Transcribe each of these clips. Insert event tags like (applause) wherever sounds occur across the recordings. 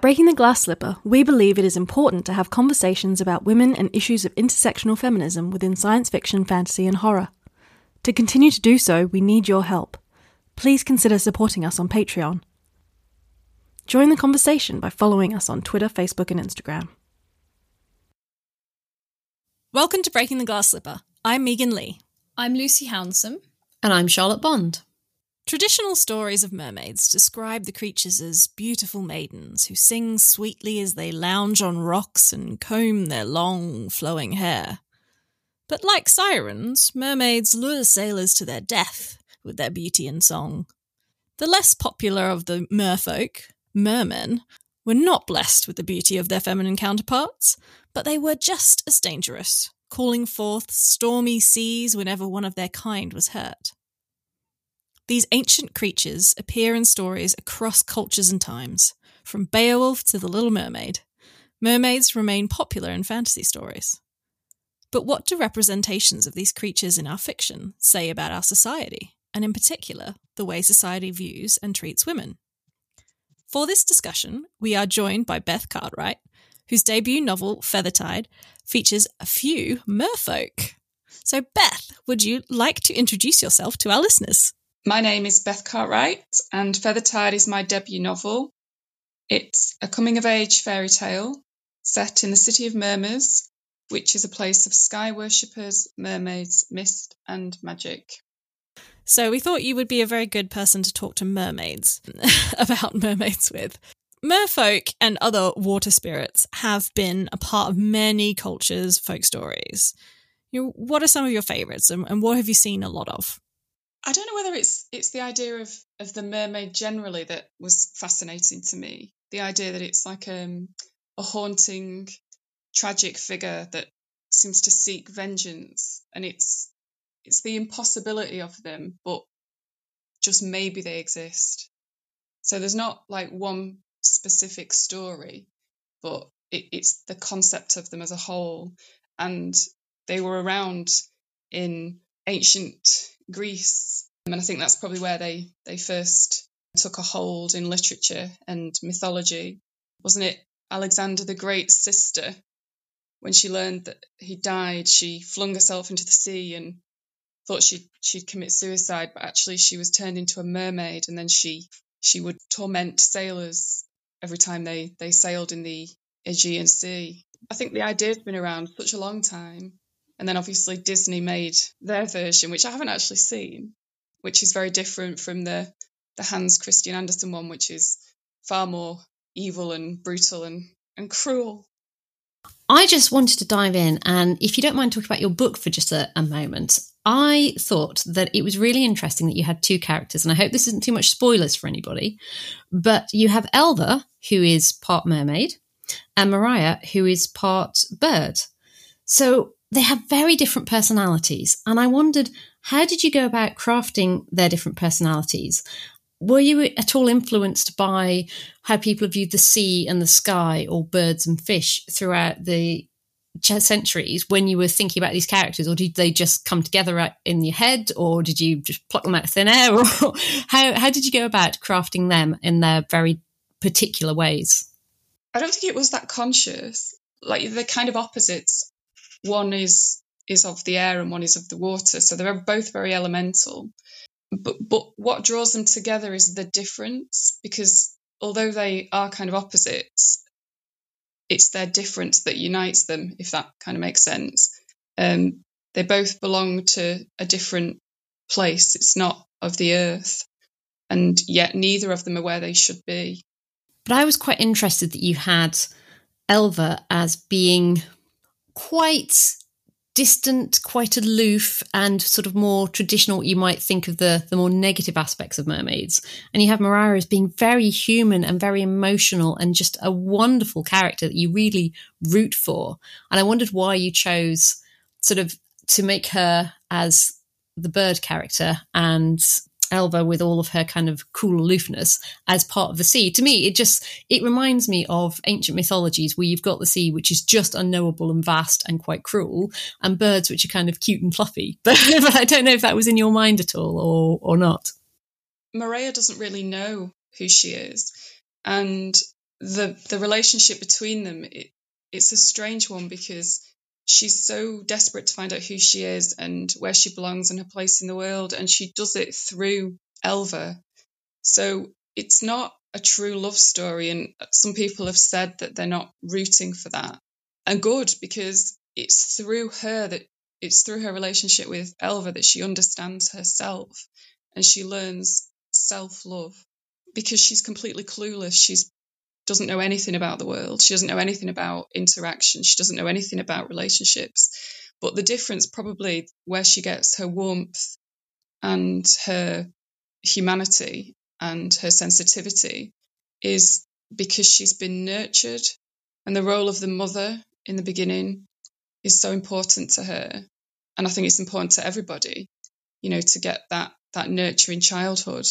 At Breaking the Glass Slipper, we believe it is important to have conversations about women and issues of intersectional feminism within science fiction, fantasy, and horror. To continue to do so, we need your help. Please consider supporting us on Patreon. Join the conversation by following us on Twitter, Facebook, and Instagram. Welcome to Breaking the Glass Slipper. I'm Megan Leigh. I'm Lucy Hounsome. And I'm Charlotte Bond. Traditional stories of mermaids describe the creatures as beautiful maidens who sing sweetly as they lounge on rocks and comb their long, flowing hair. But like sirens, mermaids lure sailors to their death with their beauty and song. The less popular of the merfolk, mermen, were not blessed with the beauty of their feminine counterparts, but they were just as dangerous, calling forth stormy seas whenever one of their kind was hurt. These ancient creatures appear in stories across cultures and times, from Beowulf to The Little Mermaid. Mermaids remain popular in fantasy stories. But what do representations of these creatures in our fiction say about our society, and in particular, the way society views and treats women? For this discussion, we are joined by Beth Cartwright, whose debut novel, Feathertide, features a few merfolk. So, Beth, would you like to introduce yourself to our listeners? My name is Beth Cartwright, and Feathertide is my debut novel. It's a coming of age fairy tale set in the city of Murmurs, which is a place of sky worshippers, mermaids, mist, and magic. So, we thought you would be a very good person to talk to mermaids (laughs) about mermaids with. Merfolk and other water spirits have been a part of many cultures' folk stories. You what are some of your favourites, and, and what have you seen a lot of? I don't know whether it's it's the idea of of the mermaid generally that was fascinating to me. The idea that it's like um, a haunting, tragic figure that seems to seek vengeance, and it's it's the impossibility of them, but just maybe they exist. So there's not like one specific story, but it, it's the concept of them as a whole, and they were around in ancient Greece. And I think that's probably where they, they first took a hold in literature and mythology. Wasn't it Alexander the Great's sister? When she learned that he died, she flung herself into the sea and thought she'd, she'd commit suicide, but actually she was turned into a mermaid and then she, she would torment sailors every time they, they sailed in the Aegean Sea. I think the idea's been around such a long time and then obviously Disney made their version, which I haven't actually seen, which is very different from the the Hans Christian Andersen one, which is far more evil and brutal and, and cruel. I just wanted to dive in, and if you don't mind talking about your book for just a, a, moment, I thought that it was really interesting that you had two characters, and I hope this isn't too much spoilers for anybody, but you have Elva, who is part mermaid, and Marea, who is part bird. So they have very different personalities. And I wondered, how did you go about crafting their different personalities? Were you at all influenced by how people viewed the sea and the sky or birds and fish throughout the centuries when you were thinking about these characters, or did they just come together in your head, or did you just pluck them out of thin air, (laughs) or how how did you go about crafting them in their very particular ways? I don't think it was that conscious. Like they're kind of opposites one is is of the air and one is of the water, so they're both very elemental. But but what draws them together is the difference because although they are kind of opposites, it's their difference that unites them, if that kind of makes sense. Um, they both belong to a different place. It's not of the earth, and yet neither of them are where they should be. But I was quite interested that you had Elva as being quite distant, quite aloof, and sort of more traditional. What you might think of the the more negative aspects of mermaids, and you have Marea as being very human and very emotional, and just a wonderful character that you really root for. And I wondered why you chose sort of to make her as the bird character and Elva with all of her kind of cool aloofness as part of the sea. To me, it just it reminds me of ancient mythologies where you've got the sea which is just unknowable and vast and quite cruel, and birds which are kind of cute and fluffy. (laughs) But, but I don't know if that was in your mind at all or or not. Marea doesn't really know who she is, and the the relationship between them it, it's a strange one because she's so desperate to find out who she is and where she belongs and her place in the world and she does it through Elva. So it's not a true love story and some people have said that they're not rooting for that. And good because it's through her that it's through her relationship with Elva that she understands herself and she learns self-love because she's completely clueless. She's doesn't know anything about the world. She doesn't know anything about interaction. She doesn't know anything about relationships. But the difference probably where she gets her warmth and her humanity and her sensitivity is because she's been nurtured. And the role of the mother in the beginning is so important to her. And i think it's important to everybody you know to get that that nurturing childhood.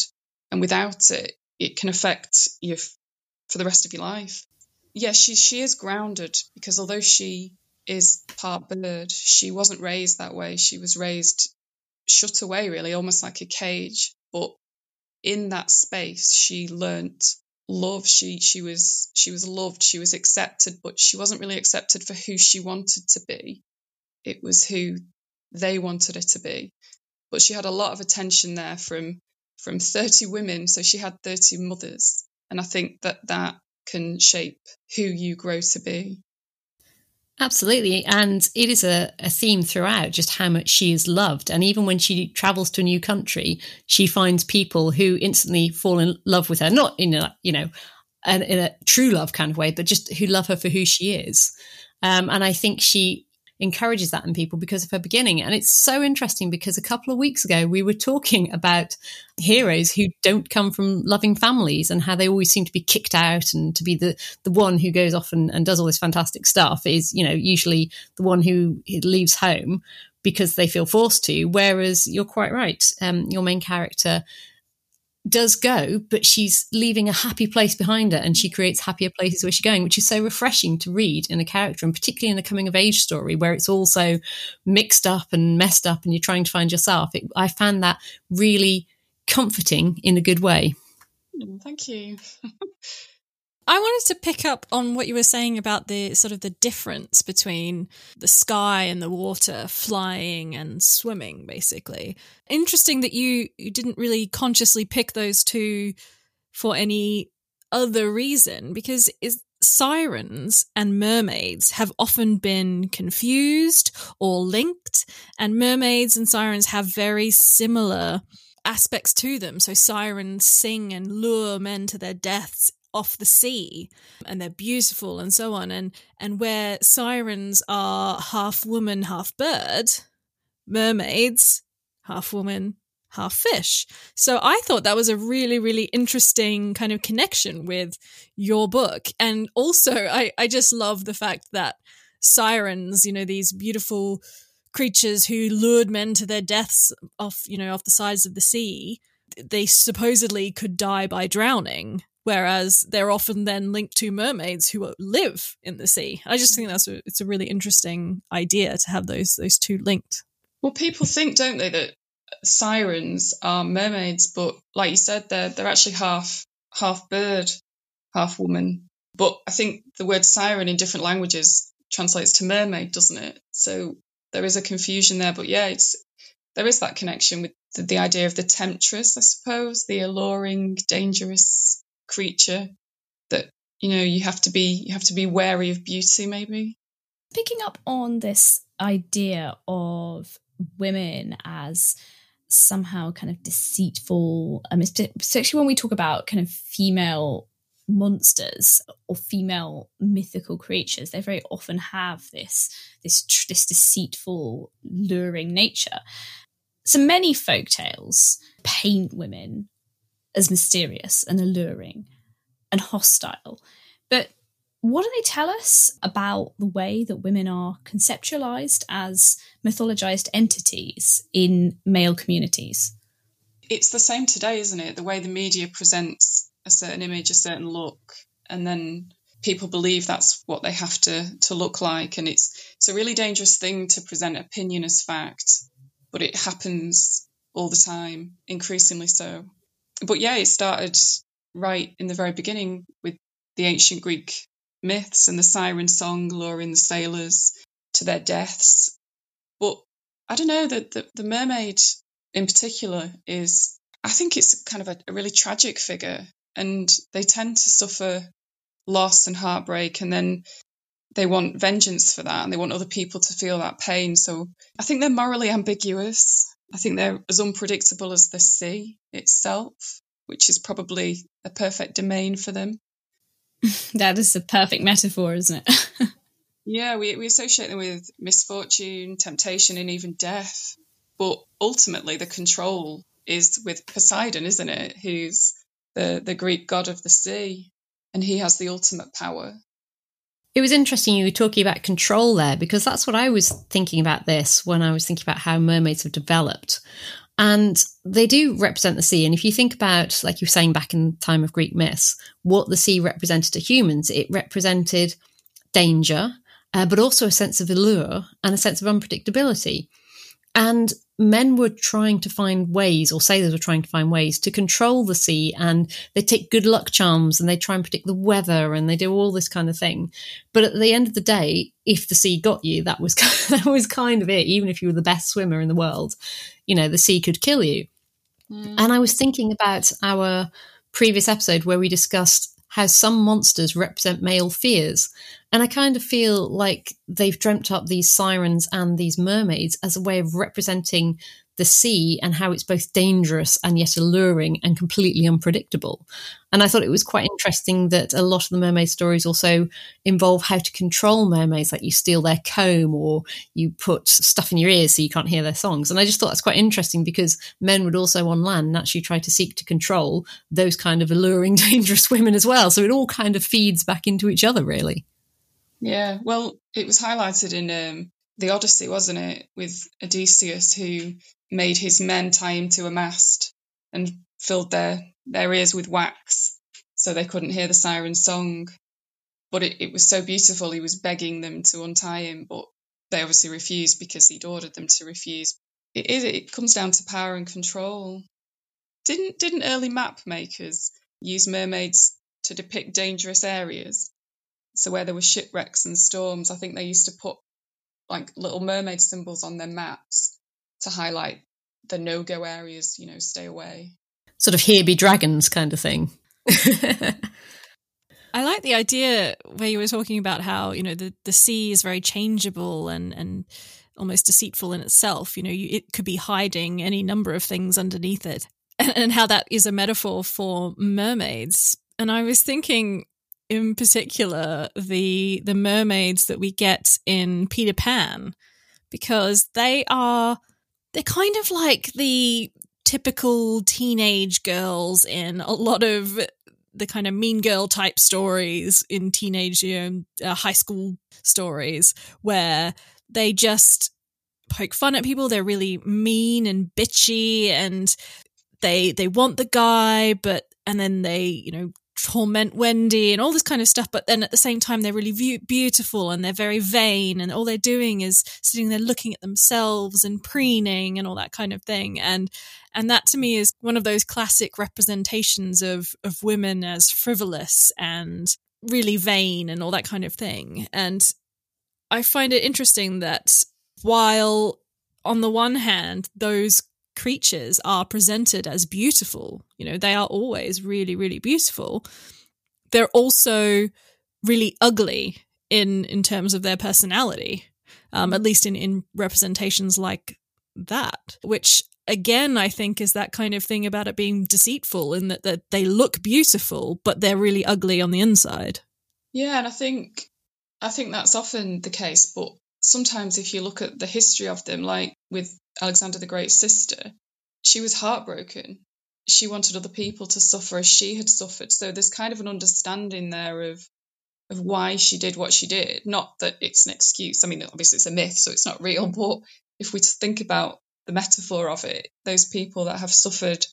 And without it it can affect you for the rest of your life. Yeah she she is grounded because although she is part bird she wasn't raised that way. She was raised shut away really almost like a cage. But in that space she learnt love. She she was she was loved. She was accepted but she wasn't really accepted for who she wanted to be. It was who they wanted her to be. But she had a lot of attention there from from 30 women. So she had 30 mothers and i think that that can shape who you grow to be Absolutely. And it is a, a, theme throughout just how much she is loved. And even when she travels to a new country, she finds people who instantly fall in love with her, not in a, you know, an, in a true love kind of way, but just who love her for who she is. Um, and I think she encourages that in people because of her beginning. And it's so interesting because a couple of weeks ago, we were talking about heroes who don't come from loving families and how they always seem to be kicked out and to be the, the one who goes off and, and does all this fantastic stuff is, you know, usually the one who leaves home because they feel forced to. Whereas you're quite right. Um, your main character does go, but she's leaving a happy place behind her and she creates happier places where she's going, which is so refreshing to read in a character and particularly in a coming of age story where it's all so mixed up and messed up and you're trying to find yourself. It, I found that really comforting in a good way. Mm, thank you. (laughs) I wanted to pick up on what you were saying about the sort of the difference between the sky and the water, flying and swimming, basically. Interesting that you, you didn't really consciously pick those two for any other reason, because is sirens and mermaids have often been confused or linked, and mermaids and sirens have very similar aspects to them. So sirens sing and lure men to their deaths off the sea and they're beautiful and so on and and where sirens are half woman half bird mermaids half woman half fish. So i thought that was a really really interesting kind of connection with your book. And also (laughs) i i just love the fact that sirens you know these beautiful creatures who lured men to their deaths off you know off the sides of the sea they supposedly could die by drowning whereas they're often then linked to mermaids who live in the sea. I just think that's a, it's a really interesting idea to have those those two linked. Well, people think, don't they, that sirens are mermaids, but like you said, they're they're actually half half bird, half woman. But I think the word siren in different languages translates to mermaid, doesn't it? So there is a confusion there. But yeah, it's there is that connection with the, the idea of the temptress, I suppose, the alluring, dangerous creature that you know you have to be you have to be wary of beauty maybe? Picking up on this idea of women as somehow kind of deceitful um, especially when we talk about kind of female monsters or female mythical creatures they very often have this this this deceitful luring nature. So many folk tales paint women as mysterious and alluring and hostile. But what do they tell us about the way that women are conceptualized as mythologized entities in male communities? It's the same today, isn't it? The way the media presents a certain image, a certain look, and then people believe that's what they have to to look like and it's it's a really dangerous thing to present opinion as fact but it happens all the time increasingly so but yeah, it started right in the very beginning with the ancient Greek myths and the siren song luring the sailors to their deaths. But I don't know that the, the mermaid in particular is, I think it's kind of a, a really tragic figure, and they tend to suffer loss and heartbreak, and then they want vengeance for that, and they want other people to feel that pain. So I think they're morally ambiguous. I think they're as unpredictable as the sea itself, which is probably a perfect domain for them. (laughs) that is a perfect metaphor, isn't it? (laughs) yeah, we, we associate them with misfortune, temptation, and even death. But ultimately, the control is with Poseidon, isn't it? Who's the, the Greek god of the sea, and he has the ultimate power. It was interesting you were talking about control there because that's what I was thinking about this when I was thinking about how mermaids have developed. And they do represent the sea. And if you think about, like you were saying back in the time of Greek myths, what the sea represented to humans, it represented danger, uh, but also a sense of allure and a sense of unpredictability. And men were trying to find ways, or sailors were trying to find ways to control the sea, and they take good luck charms and they try and predict the weather and they do all this kind of thing. But at the end of the day, if the sea got you, that was (laughs) that was kind of it. Even if you were the best swimmer in the world, you know the sea could kill you. Mm. And I was thinking about our previous episode where we discussed how some monsters represent male fears. And I kind of feel like they've dreamt up these sirens and these mermaids as a way of representing the sea and how it's both dangerous and yet alluring and completely unpredictable. And I thought it was quite interesting that a lot of the mermaid stories also involve how to control mermaids, like you steal their comb or you put stuff in your ears so you can't hear their songs. And I just thought that's quite interesting because men would also on land naturally try to seek to control those kind of alluring, (laughs) dangerous women as well. So it all kind of feeds back into each other, really. Yeah, well, it was highlighted in um, the Odyssey, wasn't it, with Odysseus, who made his men tie him to a mast and filled their, their ears with wax so they couldn't hear the siren song. But it, it was so beautiful, he was begging them to untie him, but they obviously refused because he'd ordered them to refuse. It comes down to power and control. Didn't didn't early map makers use mermaids to depict dangerous areas? So where there were shipwrecks and storms, I think they used to put like little mermaid symbols on their maps to highlight the no go areas, you know, stay away. Sort of here be dragons kind of thing. (laughs) I like the idea where you were talking about how, you know, the, the sea is very changeable and, and almost deceitful in itself. You know, you, it could be hiding any number of things underneath it, and, (laughs) and how that is a metaphor for mermaids. And I was thinking, in particular, the the mermaids that we get in Peter Pan, because they are they're kind of like the typical teenage girls in a lot of the kind of mean girl type stories in teenage you know, uh, high school stories where they just poke fun at people. They're really mean and bitchy and they they want the guy but and then they you know torment Wendy and all this kind of stuff. But then at the same time, they're really view- beautiful and they're very vain, and all they're doing is sitting there looking at themselves and preening and all that kind of thing. And and that to me is one of those classic representations of of women as frivolous and really vain and all that kind of thing. And I find it interesting that while on the one hand, those creatures are presented as beautiful. You know, they are always really, really beautiful. They're also really ugly in in terms of their personality, um, at least in in representations like that, which again I think is that kind of thing about it being deceitful in that, that they look beautiful, but they're really ugly on the inside. Yeah, and I think I think that's often the case, but sometimes if you look at the history of them, like with Alexander the Great's sister, she was heartbroken. She wanted other people to suffer as she had suffered. So there's kind of an understanding there of of why she did what she did. Not that it's an excuse. I mean, obviously it's a myth, so it's not real. (laughs) But if we think about the metaphor of it, those people that have suffered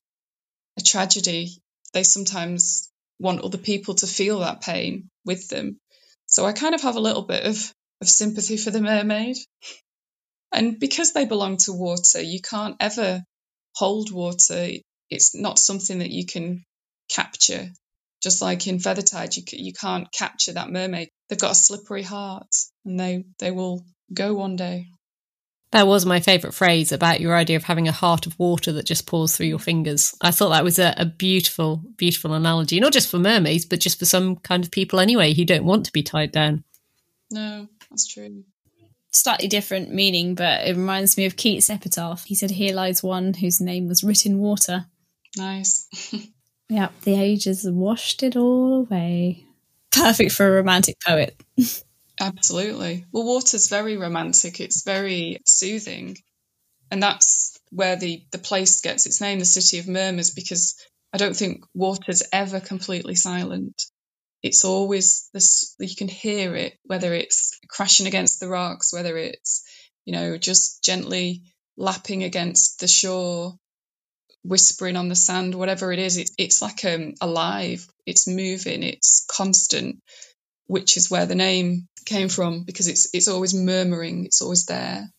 a tragedy, they sometimes want other people to feel that pain with them. So I kind of have a little bit of, of sympathy for the mermaid. And because they belong to water, you can't ever hold water. It's not something that you can capture. just like in Feathertide, you you can't capture that mermaid. They've got a slippery heart, and they they will go one day. That was my favourite phrase about your idea of having a heart of water that just pours through your fingers. I thought that was a, a, beautiful, beautiful analogy, not just for mermaids, but just for some kind of people anyway who don't want to be tied down. No, that's true. Slightly different meaning, but it reminds me of Keats' epitaph. He said, Here lies one whose name was writ in water. Nice. (laughs) yeah, the ages washed it all away. Perfect for a romantic poet. Absolutely. Well, water's very romantic. It's very soothing. And that's where the, the place gets its name, the City of Murmurs, because I don't think water's ever completely silent. It's always this, you can hear it, whether it's crashing against the rocks, whether it's, you know, just gently lapping against the shore, whispering on the sand, whatever it is. It, it's like um, alive, it's moving, it's constant, which is where the name came from because it's it's always murmuring, it's always there.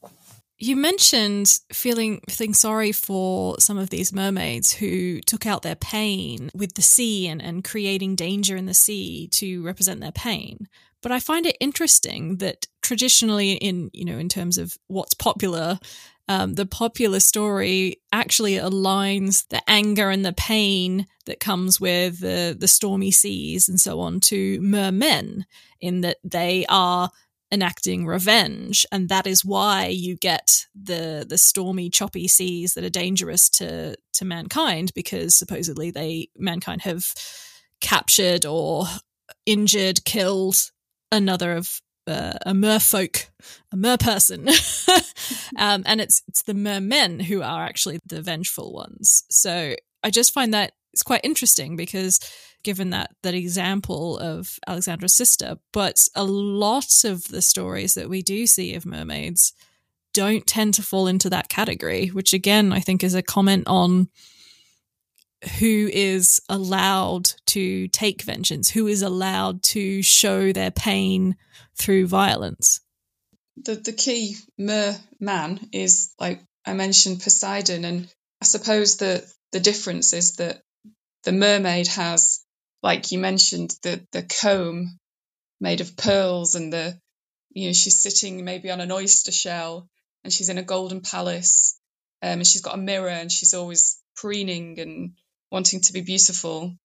You mentioned feeling feeling sorry for some of these mermaids who took out their pain with the sea and, and creating danger in the sea to represent their pain. But I find it interesting that traditionally in you know in terms of what's popular um, the popular story actually aligns the anger and the pain that comes with the, the stormy seas and so on to mermen, in that they are enacting revenge, and that is why you get the the stormy, choppy seas that are dangerous to to mankind because supposedly they mankind have captured or injured, killed another of uh, a merfolk, a merperson, (laughs) um, and it's it's the mermen who are actually the vengeful ones. So I just find that it's quite interesting because given that that example of Alexandra's sister, but a lot of the stories that we do see of mermaids don't tend to fall into that category, which again I think is a comment on who is allowed to take vengeance, who is allowed to show their pain through violence. The the key mer man is like I mentioned Poseidon, and I suppose the the difference is that the mermaid has, like you mentioned, the the comb made of pearls, and the you know she's sitting maybe on an oyster shell, and she's in a golden palace, um, and she's got a mirror, and she's always preening and wanting to be beautiful,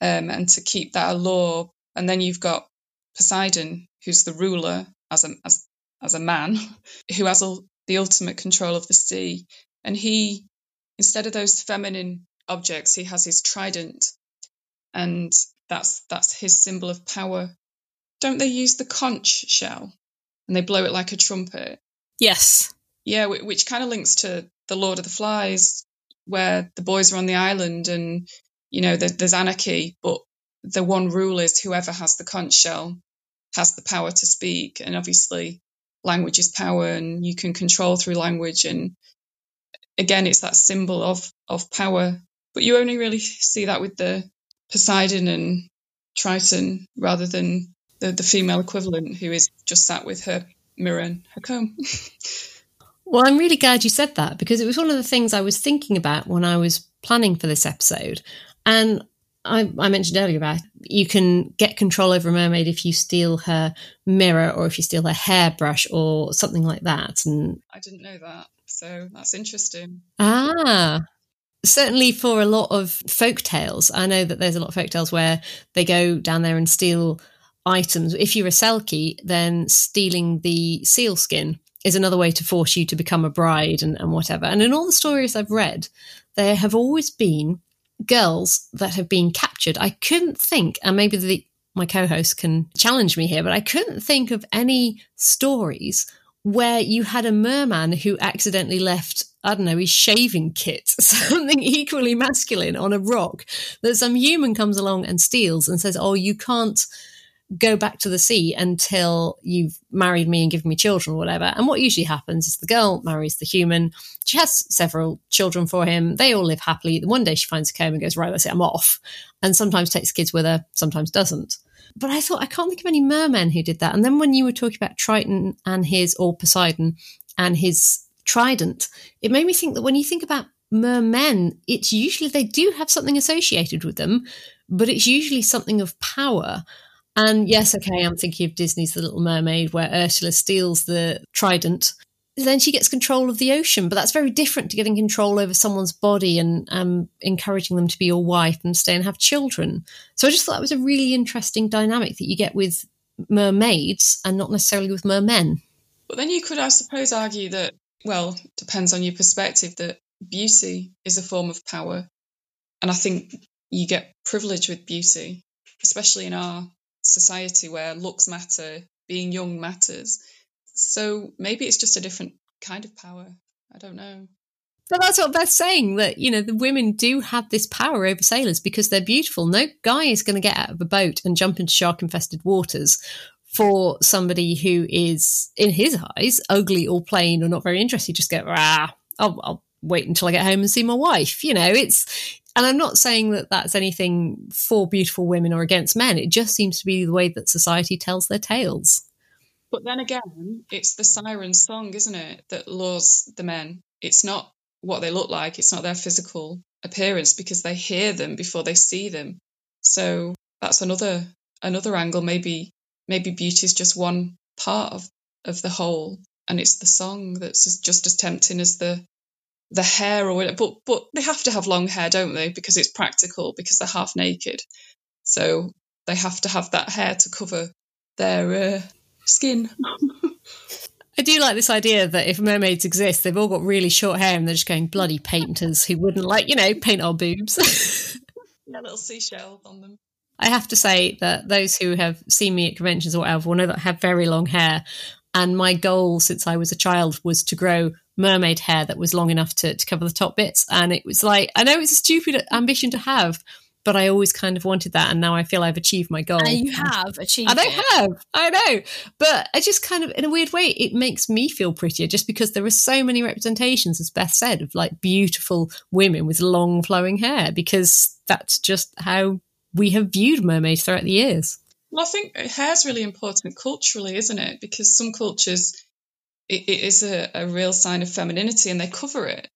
um, and to keep that allure. And then you've got Poseidon, who's the ruler as a as as a man, (laughs) who has all, the ultimate control of the sea, and he instead of those feminine objects, he has his trident, and that's that's his symbol of power. Don't they use the conch shell and they blow it like a trumpet? Yes. Yeah, which kind of links to the Lord of the Flies, where the boys are on the island and you know there's anarchy, but the one rule is whoever has the conch shell has the power to speak, and obviously language is power, and you can control through language. And again, it's that symbol of of power but you only really see that with the Poseidon and Triton rather than the, the female equivalent who is just sat with her mirror and her comb. (laughs) well, I'm really glad you said that because it was one of the things I was thinking about when I was planning for this episode. And I, I, mentioned earlier about you can get control over a mermaid if you steal her mirror or if you steal her hairbrush or something like that. And I didn't know that, so that's interesting. Ah, certainly for a lot of folk tales, I know that there's a lot of folk tales where they go down there and steal items. If you're a Selkie, then stealing the seal skin is another way to force you to become a bride and, and whatever. And in all the stories I've read, there have always been girls that have been captured. I couldn't think, and maybe the, my co host can challenge me here, but I couldn't think of any stories where you had a merman who accidentally left I don't know, his shaving kit, (laughs) something equally masculine on a rock that some human comes along and steals and says, Oh, you can't go back to the sea until you've married me and given me children or whatever. And what usually happens is the girl marries the human. She has several children for him. They all live happily. One day she finds a comb and goes, Right, that's it, I'm off. And sometimes takes kids with her, sometimes doesn't. But I thought, I can't think of any mermen who did that. And then when you were talking about Triton and his, or Poseidon and his trident, it made me think that when you think about mermen, it's usually they do have something associated with them, but it's usually something of power. And yes, okay, I'm thinking of Disney's The Little Mermaid, where Ursula steals the trident. Then she gets control of the ocean, but that's very different to getting control over someone's body and um, encouraging them to be your wife and stay and have children. So I just thought that was a really interesting dynamic that you get with mermaids and not necessarily with mermen. But then you could, I suppose, argue that, well, depends on your perspective, that beauty is a form of power. And I think you get privilege with beauty, especially in our society where looks matter, being young matters. So maybe it's just a different kind of power. I don't know. But that's what Beth's saying that, you know, the women do have this power over sailors because they're beautiful. No guy is going to get out of a boat and jump into shark infested waters for somebody who is, in his eyes, ugly or plain or not very interested. Just go, ah, I'll, I'll wait until I get home and see my wife. You know, it's, and I'm not saying that that's anything for beautiful women or against men. It just seems to be the way that society tells their tales. But then again, it's the siren song, isn't it, that lures the men. It's not what they look like, it's not their physical appearance because they hear them before they see them. So that's another another angle. Maybe maybe beauty is just one part of, of the whole and it's the song that's just as tempting as the the hair or whatever. But but they have to have long hair, don't they? Because it's practical because they're half naked. So they have to have that hair to cover their uh, skin. (laughs) I do like this idea that if mermaids exist, they've all got really short hair and they're just going bloody painters who wouldn't like, you know, paint our boobs. (laughs) yeah, little seashells on them. I have to say that those who have seen me at conventions or whatever will know that I have very long hair. And my goal since I was a child was to grow mermaid hair that was long enough to, to cover the top bits. And it was like, I know it's a stupid ambition to have, but I always kind of wanted that, and now I feel I've achieved my goal. And you have achieved. And I have, I know, but I just kind of, in a weird way, it makes me feel prettier, just because there are so many representations, as Beth said, of like beautiful women with long flowing hair, because that's just how we have viewed mermaids throughout the years. Well, I think hair is really important culturally, isn't it? Because some cultures, it, it is a, a real sign of femininity, and they cover it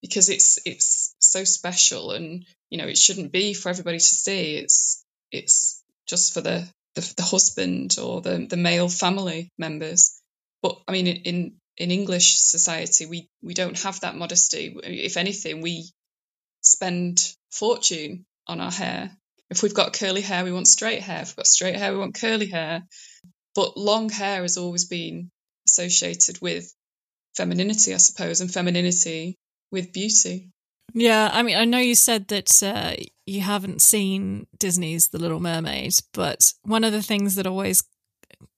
because it's it's so special, and you know it shouldn't be for everybody to see. It's it's just for the the, the husband or the the male family members. But I mean, in in English society, we we don't have that modesty. If anything, we spend fortune on our hair if we've got curly hair, we want straight hair. If we've got straight hair, we want curly hair. But long hair has always been associated with femininity, I suppose, and femininity with beauty. Yeah, I mean, I know you said that uh, you haven't seen Disney's The Little Mermaid, but one of the things that always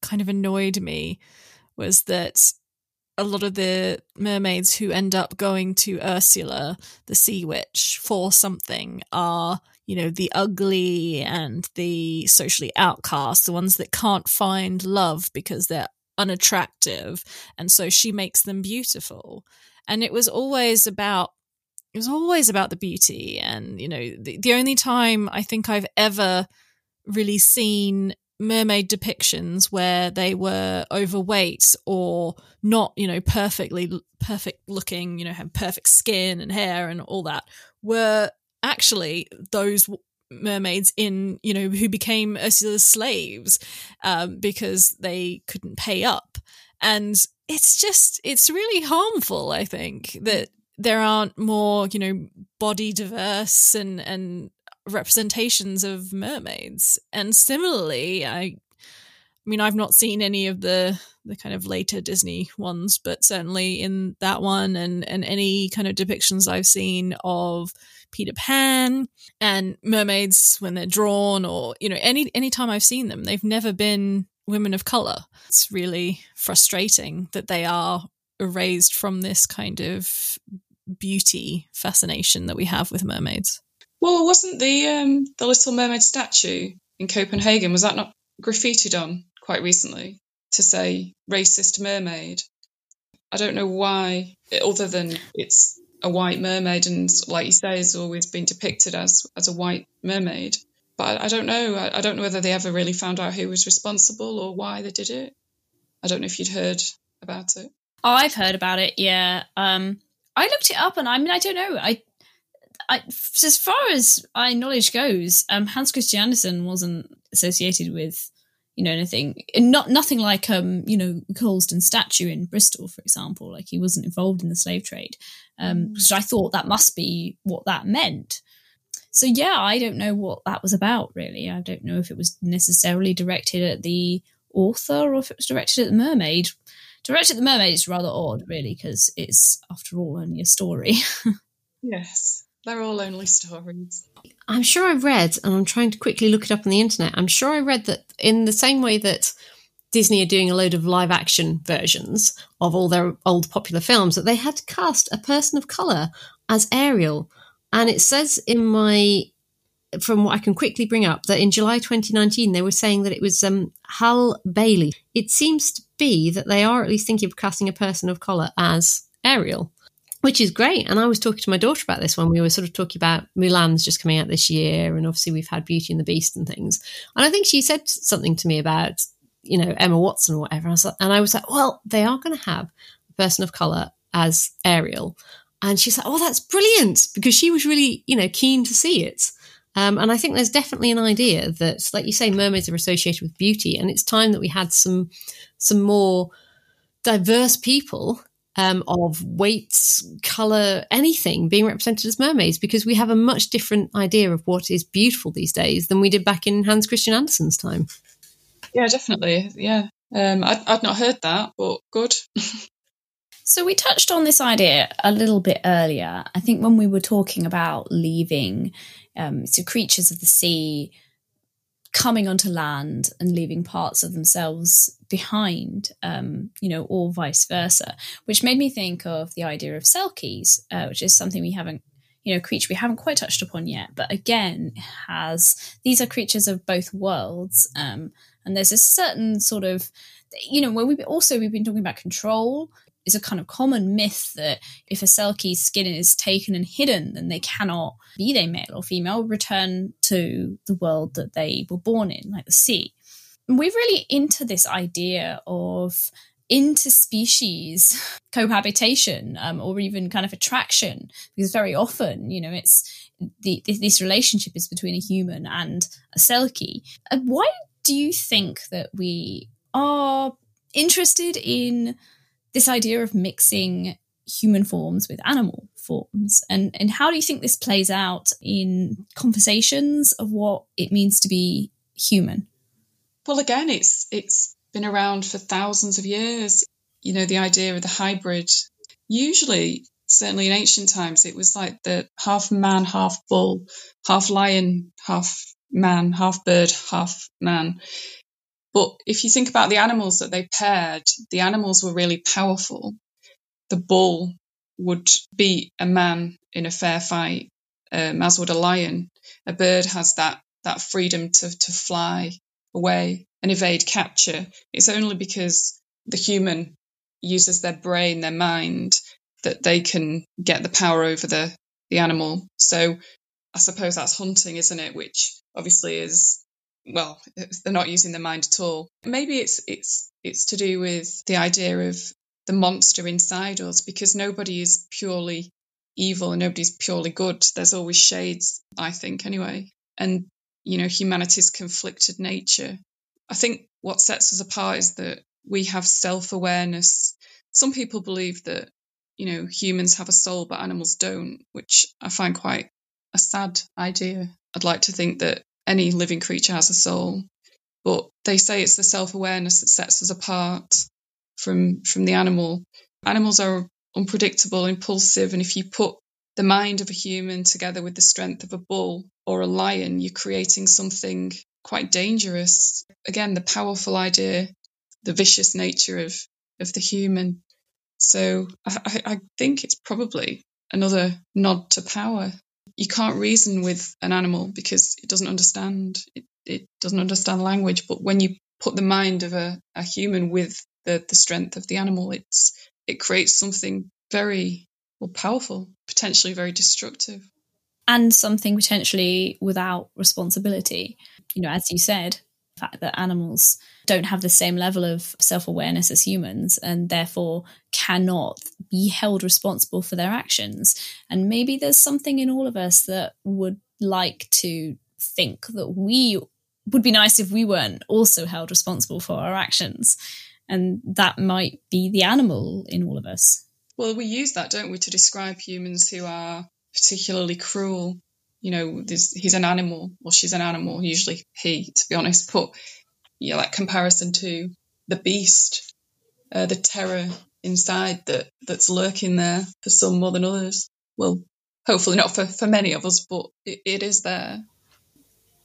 kind of annoyed me was that a lot of the mermaids who end up going to Ursula, the sea witch, for something are, you know, the ugly and the socially outcast, the ones that can't find love because they're unattractive. And so she makes them beautiful. And it was always about it was always about the beauty and you know the, the only time i think i've ever really seen mermaid depictions where they were overweight or not, you know, perfectly perfect looking, you know, have perfect skin and hair and all that were actually those mermaids in, you know, who became Ursula's slaves um, because they couldn't pay up. And it's just, it's really harmful, I think, that there aren't more, you know, body diverse and, and representations of mermaids. And similarly, I I mean, I've not seen any of the the kind of later Disney ones, but certainly in that one and and any kind of depictions I've seen of Peter Pan and mermaids when they're drawn, or you know, any any time I've seen them, they've never been women of color. It's really frustrating that they are erased from this kind of beauty fascination that we have with mermaids. Well, wasn't the um, the Little Mermaid statue in Copenhagen was that not graffitied on quite recently to say racist mermaid? I don't know why, other than it's a white mermaid and, like you say, has always been depicted as as a white mermaid. But I, I don't know. I, I don't know whether they ever really found out who was responsible or why they did it. I don't know if you'd heard about it. Oh, I've heard about it. Yeah. Um, I looked it up, and I mean, I don't know. I, I as far as my knowledge goes, um, Hans Christian Andersen wasn't associated with you know anything not nothing like um you know colston statue in bristol for example like he wasn't involved in the slave trade um mm. so i thought that must be what that meant so yeah i don't know what that was about really i don't know if it was necessarily directed at the author or if it was directed at the mermaid directed at the mermaid is rather odd really because it's after all only a story (laughs) yes they're all only stories. I'm sure I read, and I'm trying to quickly look it up on the internet. I'm sure I read that in the same way that Disney are doing a load of live action versions of all their old popular films, that they had cast a person of colour as Ariel. And it says in my, from what I can quickly bring up, that in July 2019 they were saying that it was um, Halle Bailey. It seems to be that they are at least thinking of casting a person of colour as Ariel which is great. And I was talking to my daughter about this when we were sort of talking about Mulan's just coming out this year, and obviously we've had Beauty and the Beast and things. And I think she said something to me about, you know, Emma Watson or whatever. And I was like, well, they are going to have a person of color as Ariel. And she's like, oh, that's brilliant because she was really, you know, keen to see it. Um, and I think there's definitely an idea that, like you say, mermaids are associated with beauty, and it's time that we had some some more diverse people um, of weights, color, anything being represented as mermaids because we have a much different idea of what is beautiful these days than we did back in Hans Christian Andersen's time. Yeah, definitely. Yeah. Um, I'd, I'd not heard that, but good. (laughs) so we touched on this idea a little bit earlier. I think when we were talking about leaving, um, so creatures of the sea coming onto land and leaving parts of themselves behind, um, you know, or vice versa, which made me think of the idea of selkies, uh, which is something we haven't, you know, creature we haven't quite touched upon yet, but again has these are creatures of both worlds, um, and there's a certain sort of, you know, when we also we've been talking about control is a kind of common myth that if a Selkie's skin is taken and hidden, then they cannot, be they male or female, return to the world that they were born in, like the sea. We're really into this idea of interspecies (laughs) cohabitation um, or even kind of attraction because very often you know it's the, this relationship is between a human and a selkie. And why do you think that we are interested in this idea of mixing human forms with animal forms? And and how do you think this plays out in conversations of what it means to be human well again it's it's been around for thousands of years you know the idea of the hybrid usually certainly in ancient times it was like the half man half bull half lion half man half bird half man but if you think about the animals that they paired, the animals were really powerful. The bull would beat a man in a fair fight, um, as would a lion. A bird has that that freedom to to fly away and evade capture. It's only because the human uses their brain, their mind, that they can get the power over the the animal. So I suppose that's hunting, isn't it? Which obviously is well, (laughs) they're not using the mind at all. Maybe it's it's it's to do with the idea of the monster inside us because nobody is purely evil and nobody's purely good. There's always shades, I think, anyway. And you know, humanity's conflicted nature. I think what sets us apart is that we have self-awareness. Some people believe that you know humans have a soul but animals don't, which I find quite a sad idea. I'd like to think that any living creature has a soul. But they say it's the self awareness that sets us apart from from the animal. Animals are unpredictable, impulsive, and if you put the mind of a human together with the strength of a bull or a lion, you're creating something quite dangerous. Again, the powerful idea, the vicious nature of of the human. So I, I think it's probably another nod to power you can't reason with an animal because it doesn't understand it, it doesn't understand language but when you put the mind of a, a human with the, the strength of the animal it's it creates something very well powerful potentially very destructive and something potentially without responsibility you know as you said the fact that animals don't have the same level of self awareness as humans and therefore cannot be held responsible for their actions. And maybe there's something in all of us that would like to think that we would be nice if we weren't also held responsible for our actions. And that might be the animal in all of us. Well, we use that, don't we, to describe humans who are particularly cruel. You know, he's an animal, or she's an animal, usually he, to be honest. But yeah, that comparison to the beast, uh, the terror inside that that's lurking there for some more than others. Well, hopefully not for, for many of us, but it, it is there.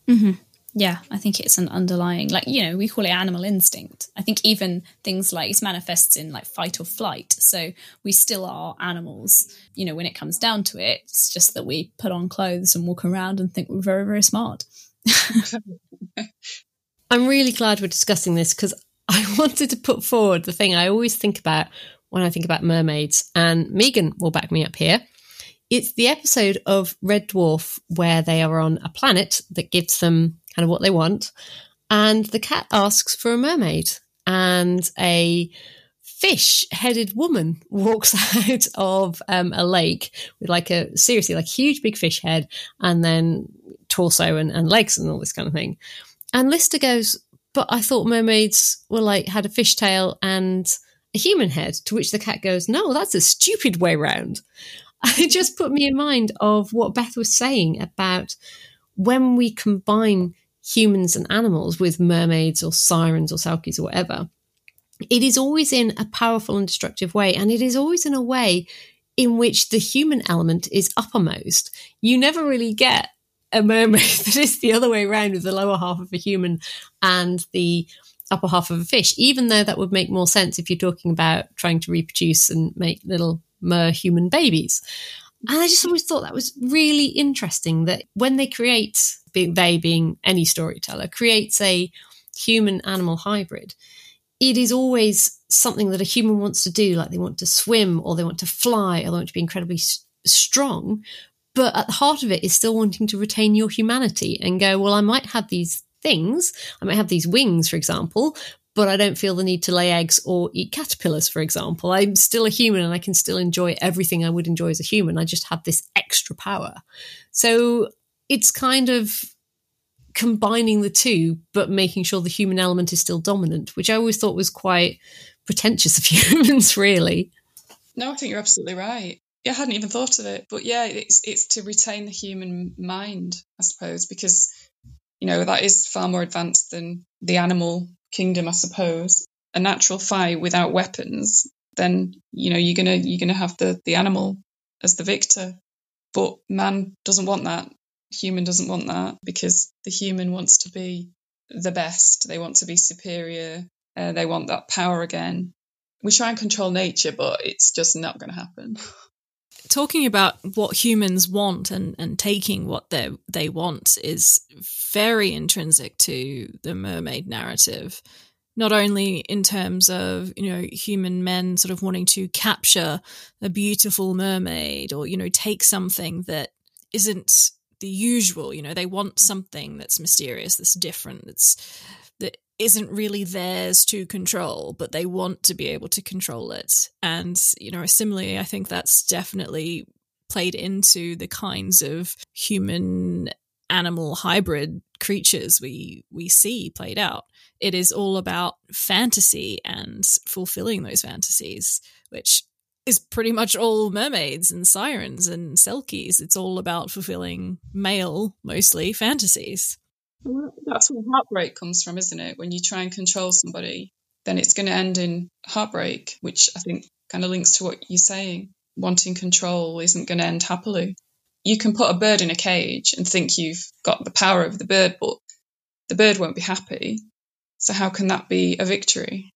Mm-hmm. Yeah, I think it's an underlying, like, you know, we call it animal instinct. I think even things like it manifests in like fight or flight. So we still are animals. You know, when it comes down to it, it's just that we put on clothes and walk around and think we're very, very smart. (laughs) I'm really glad we're discussing this because I (laughs) wanted to put forward the thing I always think about when I think about mermaids, and Megan will back me up here. It's the episode of Red Dwarf where they are on a planet that gives them kind of what they want. And the cat asks for a mermaid, and a fish headed woman (laughs) walks out of um, a lake with like a seriously like huge big fish head and then torso and, and legs and all this kind of thing. And Lister goes, But I thought mermaids were like had a fish tail and a human head, to which the cat goes, No, that's a stupid way round. (laughs) it just put me in mind of what Beth was saying about when we combine humans and animals with mermaids or sirens or selkies or whatever, it is always in a powerful and destructive way. And it is always in a way in which the human element is uppermost. You never really get a mermaid (laughs) that is the other way around with the lower half of a human and the upper half of a fish, even though that would make more sense if you're talking about trying to reproduce and make little mer human babies. And I just always thought that was really interesting that when they create, they being any storyteller, creates a human animal hybrid, it is always something that a human wants to do, like they want to swim or they want to fly or they want to be incredibly s- strong. But at the heart of it is still wanting to retain your humanity and go, well, I might have these things. I might have these wings, for example, but I don't feel the need to lay eggs or eat caterpillars, for example. I'm still a human and I can still enjoy everything I would enjoy as a human. I just have this extra power. So it's kind of combining the two, but making sure the human element is still dominant, which I always thought was quite pretentious of (laughs) humans, really. No, I think you're absolutely right. Yeah, I hadn't even thought of it, but yeah, it's it's to retain the human mind, I suppose, because you know that is far more advanced than the animal kingdom, I suppose, a natural fight without weapons, then you know you're gonna you're gonna have the the animal as the victor. But man doesn't want that. Human doesn't want that because the human wants to be the best. They want to be superior. Uh, they want that power again. We try and control nature, but it's just not going to happen. (laughs) talking about what humans want and, and taking what they they want is very intrinsic to the mermaid narrative. Not only in terms of you know human men sort of wanting to capture a beautiful mermaid or you know take something that isn't the usual you know they want something that's mysterious that's different that's that isn't really theirs to control, but they want to be able to control it. And, you know, similarly, I think that's definitely played into the kinds of human animal hybrid creatures we we see played out. It is all about fantasy and fulfilling those fantasies, which is pretty much all mermaids and sirens and selkies. It's all about fulfilling male, mostly fantasies. That's where heartbreak comes from, isn't it? When you try and control somebody, then it's going to end in heartbreak, which I think kind of links to what you're saying. Wanting control isn't going to end happily. You can put a bird in a cage and think you've got the power over the bird, but the bird won't be happy. So how can that be a victory?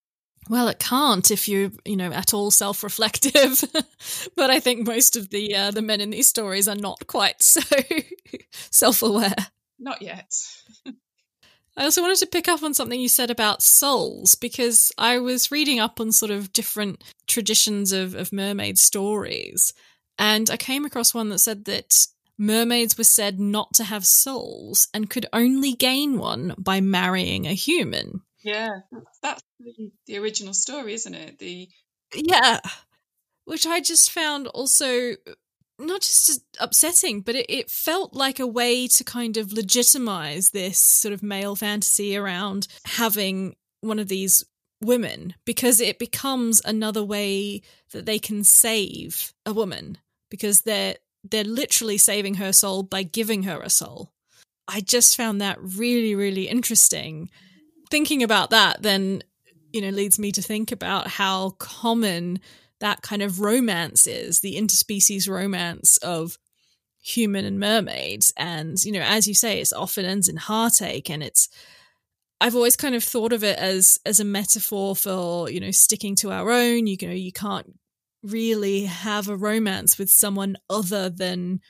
Well, it can't if you're, you know, at all self-reflective. (laughs) but I think most of the uh, the men in these stories are not quite (laughs) so self-aware. Not yet. (laughs) I also wanted to pick up on something you said about souls because I was reading up on sort of different traditions of, of mermaid stories. And I came across one that said that mermaids were said not to have souls and could only gain one by marrying a human. Yeah, that's the, the original story, isn't it? The Yeah. Which I just found also not just upsetting, but it, it felt like a way to kind of legitimize this sort of male fantasy around having one of these women because it becomes another way that they can save a woman because they're they're literally saving her soul by giving her a soul. I just found that really really interesting. Thinking about that then you know leads me to think about how common that kind of romance is, the interspecies romance of human and mermaids and you know as you say it often ends in heartache and it's I've always kind of thought of it as as a metaphor for you know sticking to our own. You know, you can't really have a romance with someone other than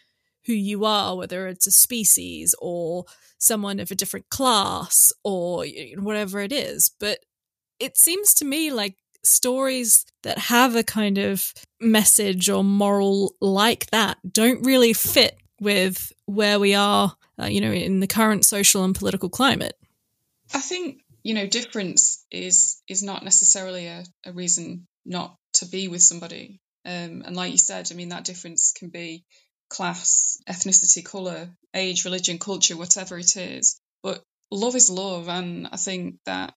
who you are, whether it's a species or someone of a different class or whatever it is. But it seems to me like stories that have a kind of message or moral like that don't really fit with where we are, uh, you know, in the current social and political climate. I think you know difference is is not necessarily a, a reason not to be with somebody. Um, and like you said, I mean that difference can be class, ethnicity, color, age, religion, culture, whatever it is. But love is love, and I think that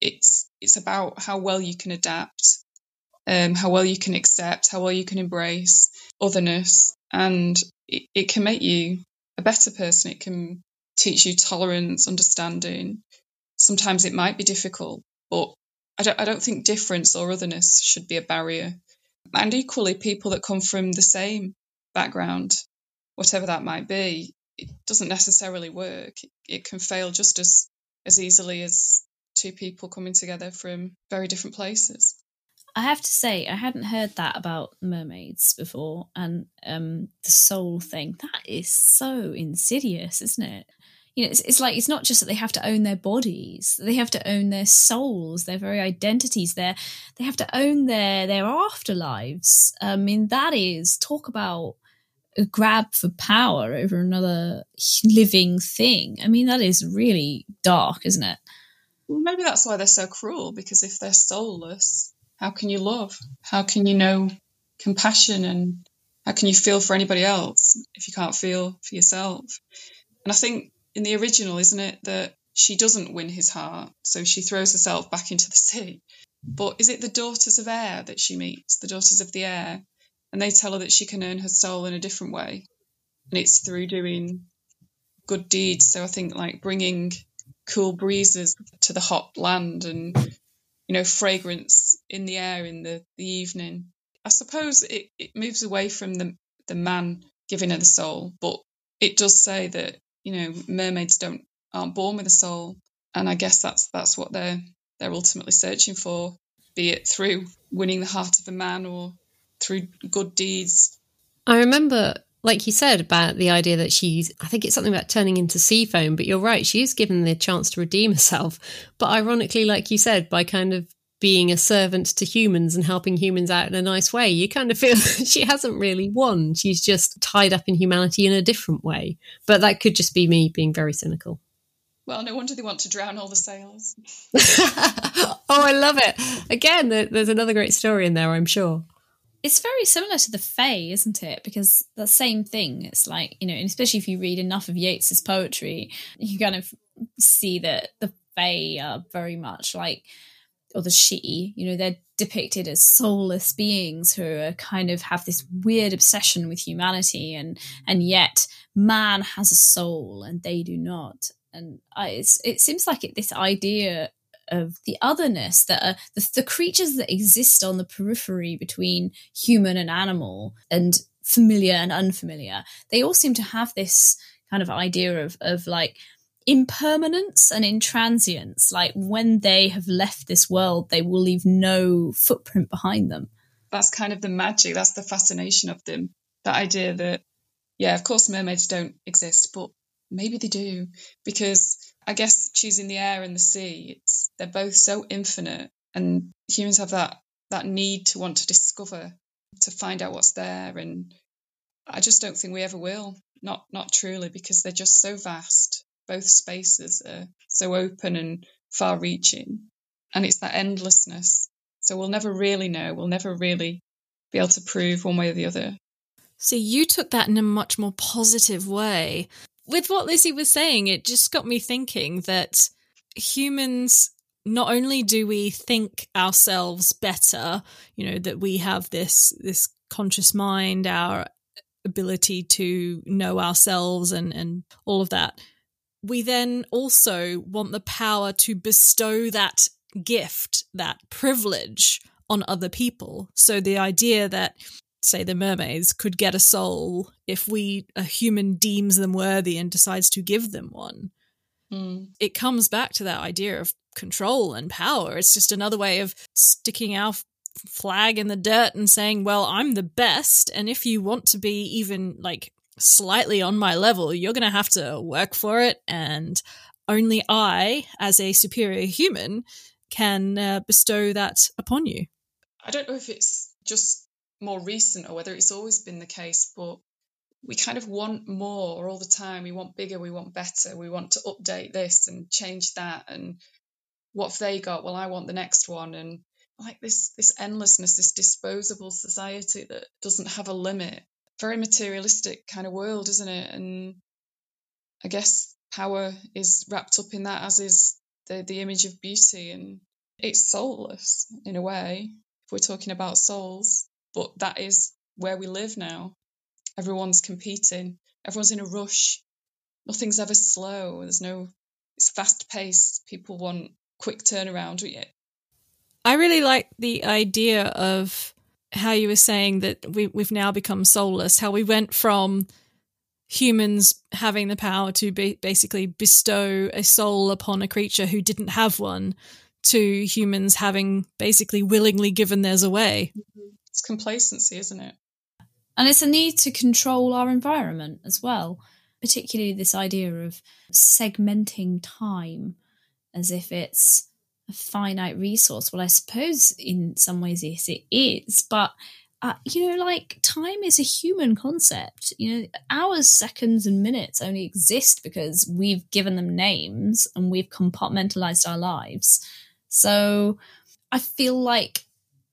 it's it's about how well you can adapt, um, how well you can accept, how well you can embrace otherness, and it, it can make you a better person. It can teach you tolerance, understanding. Sometimes it might be difficult, but I don't, I don't think difference or otherness should be a barrier. And equally, people that come from the same background, whatever that might be, it doesn't necessarily work. It can fail just as, as easily as two people coming together from very different places. I have to say, I hadn't heard that about mermaids before, and um, the soul thing. That is so insidious, isn't it? you know, it's, it's like it's not just that they have to own their bodies; they have to own their souls, their very identities. Their they have to own their their afterlives. I mean, that is talk about a grab for power over another living thing. I mean, that is really dark, isn't it? Well, maybe that's why they're so cruel. Because if they're soulless, how can you love? How can you know compassion and how can you feel for anybody else if you can't feel for yourself? And I think in the original, isn't it, that she doesn't win his heart, so she throws herself back into the sea. But is it the daughters of air that she meets, the daughters of the air? And they tell her that she can earn her soul in a different way. And it's through doing good deeds. So I think like bringing cool breezes to the hot land and, you know, fragrance in the air in the, the evening. I suppose it, it moves away from the, the man giving her the soul, but it does say that you know mermaids don't aren't born with a soul and i guess that's that's what they're they're ultimately searching for be it through winning the heart of a man or through good deeds i remember like you said about the idea that she's i think it's something about turning into sea foam but you're right she is given the chance to redeem herself but ironically like you said by kind of being a servant to humans and helping humans out in a nice way. You kind of feel (laughs) she hasn't really won. She's just tied up in humanity in a different way. But that could just be me being very cynical. Well, no wonder they want to drown all the sailors. (laughs) oh, I love it. Again, there's another great story in there, I'm sure. It's very similar to the Fae, isn't it? Because the same thing. It's like, you know, especially if you read enough of Yeats's poetry, you kind of see that the Fae are very much like or the Sidhe, you know, they're depicted as soulless beings who are kind of have this weird obsession with humanity, and and yet man has a soul and they do not. And I, it seems like it, this idea of the otherness that are the, the creatures that exist on the periphery between human and animal and familiar and unfamiliar they all seem to have this kind of idea of of like impermanence and intransience. Like when they have left this world, they will leave no footprint behind them. That's kind of the magic. That's the fascination of them. That idea that, yeah, of course, mermaids don't exist, but maybe they do because I guess choosing the air and the sea, it's they're both so infinite, and humans have that that need to want to discover, to find out what's there, and I just don't think we ever will. Not not truly, because they're just so vast. Both spaces are so open and far reaching. And it's that endlessness. So we'll never really know. We'll never really be able to prove one way or the other. So you took that in a much more positive way. With what Lizzie was saying, it just got me thinking that humans not only do we think ourselves better, you know, that we have this this conscious mind, our ability to know ourselves and and all of that. We then also want the power to bestow that gift, that privilege on other people. So the idea that say the mermaids could get a soul if we a human deems them worthy and decides to give them one. Mm. It comes back to that idea of control and power. It's just another way of sticking our flag in the dirt and saying, well, I'm the best. And if you want to be even like slightly on my level, you're going to have to work for it. And only I, as a superior human, can uh, bestow that upon you. I don't know if it's just more recent or whether it's always been the case, but we kind of want more all the time. We want bigger, we want better, we want to update this and change that. And what have they got? Well, I want the next one. And like this this endlessness, this disposable society that doesn't have a limit. Very materialistic kind of world, isn't it? And I guess power is wrapped up in that, as is the the image of beauty, and it's soulless in a way. If we're talking about souls, but that is where we live now. Everyone's competing. Everyone's in a rush. Nothing's ever slow. There's no. It's fast paced. People want quick turnaround. I really like the idea of how you were saying that we, we've now become soulless, how we went from humans having the power to be, basically bestow a soul upon a creature who didn't have one to humans having basically willingly given theirs away. Mm-hmm. It's complacency, isn't it? And it's a need to control our environment as well, particularly this idea of segmenting time as if it's a finite resource. Well, I suppose in some ways, yes, it is, but uh, you know, like time is a human concept. You know, hours, seconds, and minutes only exist because we've given them names and we've compartmentalized our lives. So I feel like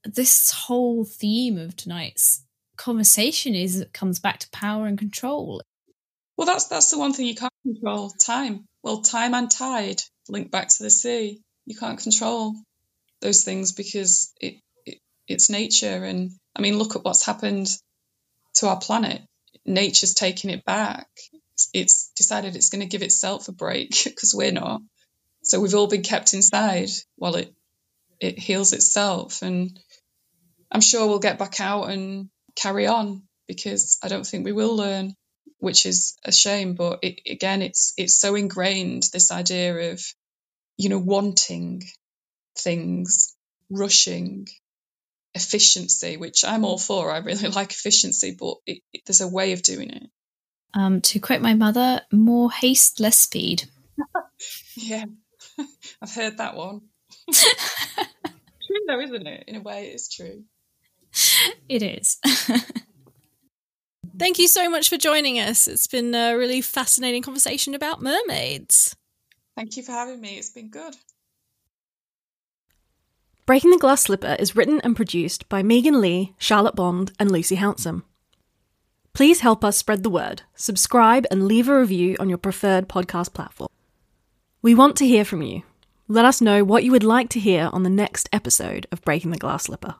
this whole theme of tonight's conversation is it comes back to power and control. Well, that's that's the one thing you can't control: time. Well, time and tide link back to the sea. You can't control those things because it, it it's nature. And I mean, look at what's happened to our planet. Nature's taking it back. It's decided it's going to give itself a break (laughs) because we're not. So we've all been kept inside while it it heals itself. And I'm sure we'll get back out and carry on because I don't think we will learn, which is a shame. But it, again, it's it's so ingrained this idea of you know wanting things, rushing, efficiency, which I'm all for. I really (laughs) like efficiency, but it, it, there's a way of doing it. Um, to quote my mother, more haste, less speed. (laughs) yeah, (laughs) I've heard that one. True though, isn't it? In a way, it's true. It is. (laughs) Thank you so much for joining us. It's been a really fascinating conversation about mermaids. Thank you for having me. It's been good. Breaking the Glass Slipper is written and produced by Megan Leigh, Charlotte Bond, and Lucy Hounsom. Please help us spread the word, subscribe, and leave a review on your preferred podcast platform. We want to hear from you. Let us know what you would like to hear on the next episode of Breaking the Glass Slipper.